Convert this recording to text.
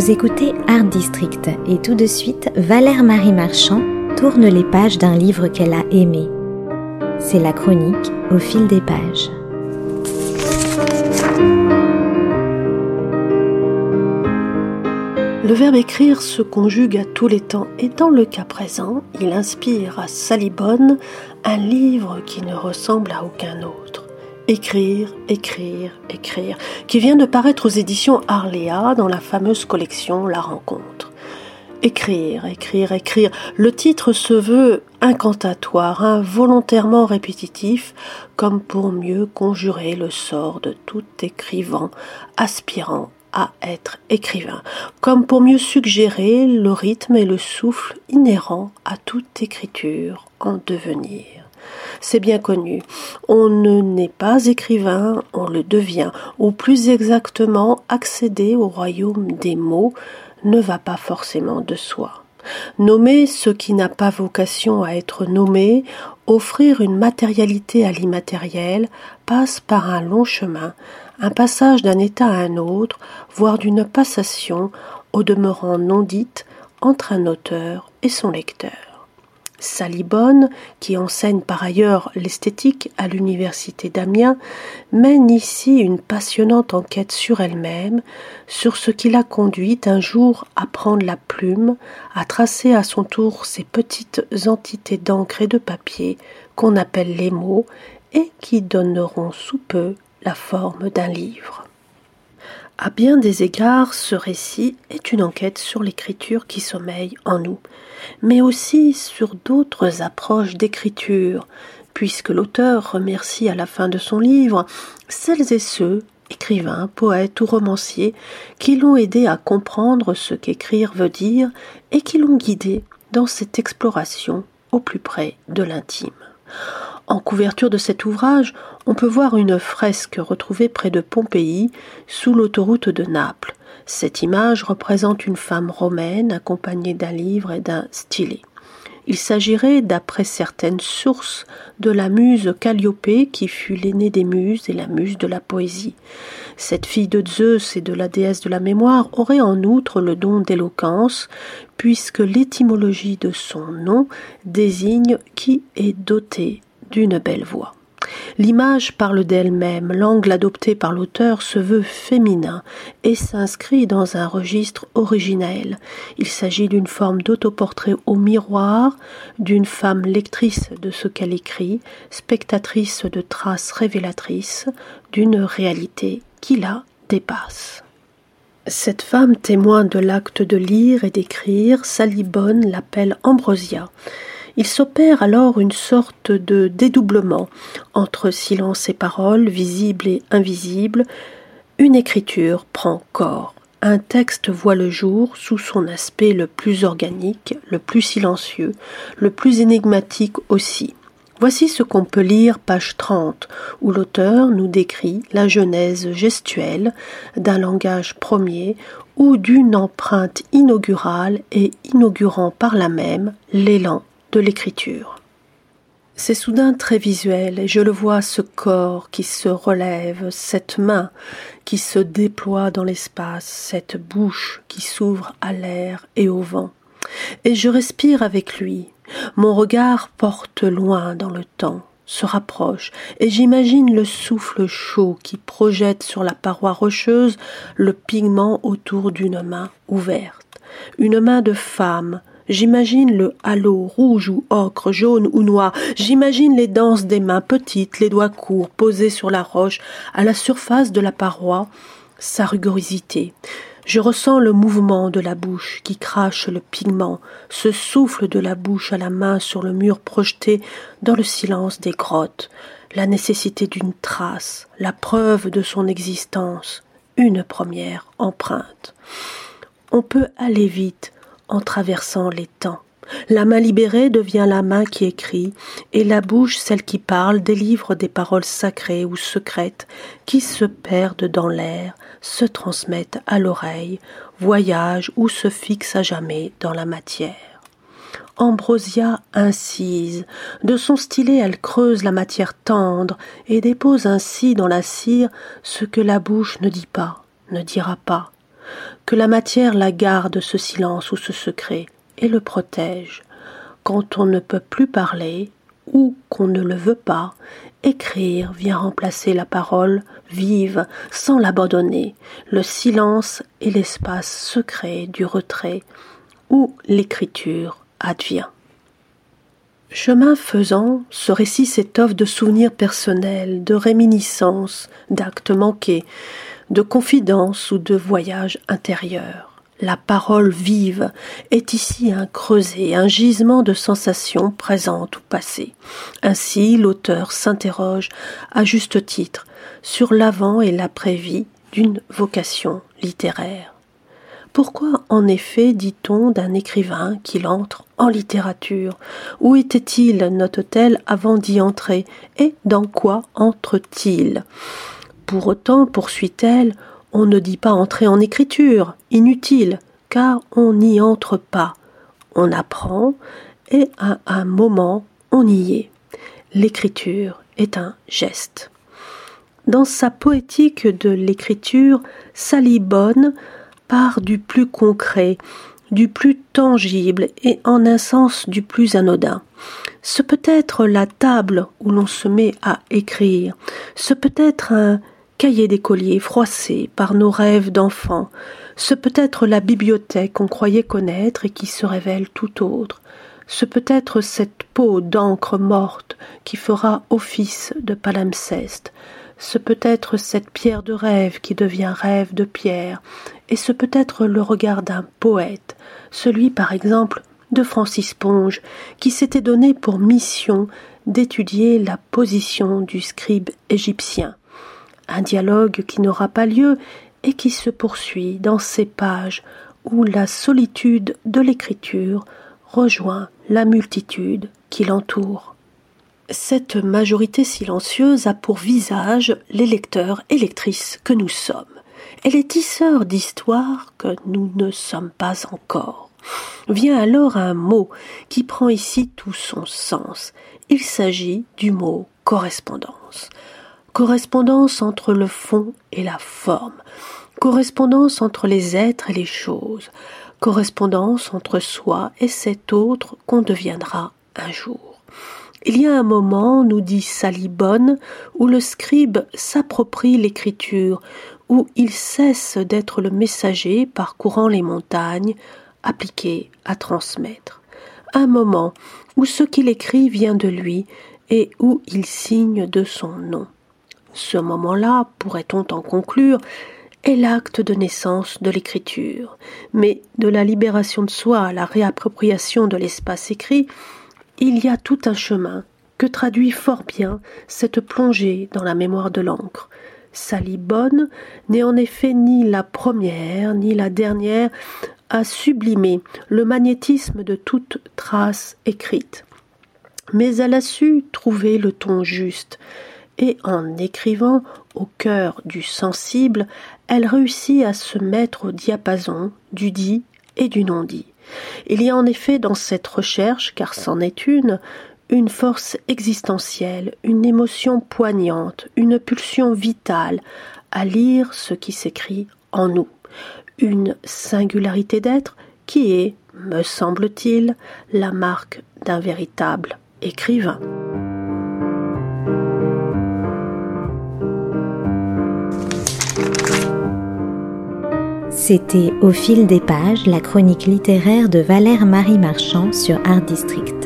Vous écoutez Art District et tout de suite, Valère Marie Marchand tourne les pages d'un livre qu'elle a aimé. C'est la chronique au fil des pages. Le verbe écrire se conjugue à tous les temps et dans le cas présent, il inspire à Salibonne un livre qui ne ressemble à aucun autre. Écrire, écrire, écrire, qui vient de paraître aux éditions Arléa dans la fameuse collection La Rencontre. Écrire, écrire, écrire. Le titre se veut incantatoire, involontairement répétitif, comme pour mieux conjurer le sort de tout écrivant aspirant à être écrivain, comme pour mieux suggérer le rythme et le souffle inhérents à toute écriture en devenir. C'est bien connu. On ne n'est pas écrivain, on le devient, ou plus exactement accéder au royaume des mots ne va pas forcément de soi. Nommer ce qui n'a pas vocation à être nommé, offrir une matérialité à l'immatériel, passe par un long chemin, un passage d'un état à un autre, voire d'une passation, au demeurant non dite, entre un auteur et son lecteur. Salibonne, qui enseigne par ailleurs l'esthétique à l'université d'Amiens, mène ici une passionnante enquête sur elle-même, sur ce qui l'a conduite un jour à prendre la plume, à tracer à son tour ces petites entités d'encre et de papier qu'on appelle les mots et qui donneront sous peu la forme d'un livre. À bien des égards, ce récit est une enquête sur l'écriture qui sommeille en nous, mais aussi sur d'autres approches d'écriture, puisque l'auteur remercie à la fin de son livre celles et ceux, écrivains, poètes ou romanciers, qui l'ont aidé à comprendre ce qu'écrire veut dire et qui l'ont guidé dans cette exploration au plus près de l'intime. En couverture de cet ouvrage, on peut voir une fresque retrouvée près de Pompéi, sous l'autoroute de Naples. Cette image représente une femme romaine accompagnée d'un livre et d'un stylet. Il s'agirait, d'après certaines sources, de la muse Calliope qui fut l'aînée des muses et la muse de la poésie. Cette fille de Zeus et de la déesse de la mémoire aurait en outre le don d'éloquence, puisque l'étymologie de son nom désigne qui est doté d'une belle voix. L'image parle d'elle-même, l'angle adopté par l'auteur se veut féminin et s'inscrit dans un registre originel. Il s'agit d'une forme d'autoportrait au miroir, d'une femme lectrice de ce qu'elle écrit, spectatrice de traces révélatrices, d'une réalité qui la dépasse. Cette femme témoin de l'acte de lire et d'écrire, Salibonne l'appelle Ambrosia. Il s'opère alors une sorte de dédoublement entre silence et parole, visible et invisible. Une écriture prend corps. Un texte voit le jour sous son aspect le plus organique, le plus silencieux, le plus énigmatique aussi. Voici ce qu'on peut lire page 30, où l'auteur nous décrit la genèse gestuelle d'un langage premier ou d'une empreinte inaugurale et inaugurant par la même l'élan l'écriture. C'est soudain très visuel et je le vois ce corps qui se relève, cette main qui se déploie dans l'espace, cette bouche qui s'ouvre à l'air et au vent. Et je respire avec lui. Mon regard porte loin dans le temps, se rapproche, et j'imagine le souffle chaud qui projette sur la paroi rocheuse le pigment autour d'une main ouverte, une main de femme J'imagine le halo rouge ou ocre, jaune ou noir. J'imagine les danses des mains petites, les doigts courts, posés sur la roche, à la surface de la paroi, sa rugosité. Je ressens le mouvement de la bouche qui crache le pigment, ce souffle de la bouche à la main sur le mur projeté dans le silence des grottes, la nécessité d'une trace, la preuve de son existence, une première empreinte. On peut aller vite, en traversant les temps. La main libérée devient la main qui écrit, et la bouche, celle qui parle, délivre des paroles sacrées ou secrètes qui se perdent dans l'air, se transmettent à l'oreille, voyagent ou se fixent à jamais dans la matière. Ambrosia incise, de son stylet elle creuse la matière tendre et dépose ainsi dans la cire ce que la bouche ne dit pas, ne dira pas, que la matière la garde ce silence ou ce secret et le protège. Quand on ne peut plus parler, ou qu'on ne le veut pas, écrire vient remplacer la parole vive sans l'abandonner, le silence et l'espace secret du retrait où l'écriture advient. Chemin faisant, ce récit s'étoffe de souvenirs personnels, de réminiscences, d'actes manqués, de confidences ou de voyages intérieurs. La parole vive est ici un creuset, un gisement de sensations présentes ou passées. Ainsi, l'auteur s'interroge à juste titre sur l'avant et l'après-vie d'une vocation littéraire. Pourquoi en effet dit-on d'un écrivain qu'il entre en littérature Où était-il, note-t-elle, avant d'y entrer? Et dans quoi entre-t-il? Pour autant, poursuit-elle, on ne dit pas entrer en écriture, inutile, car on n'y entre pas. On apprend et à un moment on y est. L'écriture est un geste. Dans sa poétique de l'écriture, Sally Bonne part du plus concret, du plus tangible et en un sens du plus anodin. Ce peut être la table où l'on se met à écrire, ce peut être un cahier d'écolier froissé par nos rêves d'enfants, ce peut être la bibliothèque qu'on croyait connaître et qui se révèle tout autre, ce peut être cette peau d'encre morte qui fera office de palimpseste, ce peut être cette pierre de rêve qui devient rêve de pierre, et ce peut être le regard d'un poète, celui par exemple de Francis Ponge, qui s'était donné pour mission d'étudier la position du scribe égyptien. Un dialogue qui n'aura pas lieu et qui se poursuit dans ces pages où la solitude de l'écriture rejoint la multitude qui l'entoure. Cette majorité silencieuse a pour visage les lecteurs et lectrices que nous sommes. Elle est tisseur d'histoires que nous ne sommes pas encore. Vient alors un mot qui prend ici tout son sens. Il s'agit du mot correspondance. Correspondance entre le fond et la forme. Correspondance entre les êtres et les choses. Correspondance entre soi et cet autre qu'on deviendra un jour. Il y a un moment, nous dit Salibonne, où le scribe s'approprie l'écriture, où il cesse d'être le messager parcourant les montagnes, appliqué à transmettre. Un moment où ce qu'il écrit vient de lui et où il signe de son nom. Ce moment-là, pourrait-on en conclure, est l'acte de naissance de l'écriture, mais de la libération de soi à la réappropriation de l'espace écrit, il y a tout un chemin que traduit fort bien cette plongée dans la mémoire de l'encre. Sally Bonne n'est en effet ni la première ni la dernière à sublimer le magnétisme de toute trace écrite. Mais elle a su trouver le ton juste, et en écrivant au cœur du sensible, elle réussit à se mettre au diapason du dit et du non dit. Il y a en effet dans cette recherche, car c'en est une, une force existentielle, une émotion poignante, une pulsion vitale à lire ce qui s'écrit en nous, une singularité d'être qui est, me semble-t-il, la marque d'un véritable écrivain. C'était Au fil des pages, la chronique littéraire de Valère Marie Marchand sur Art District.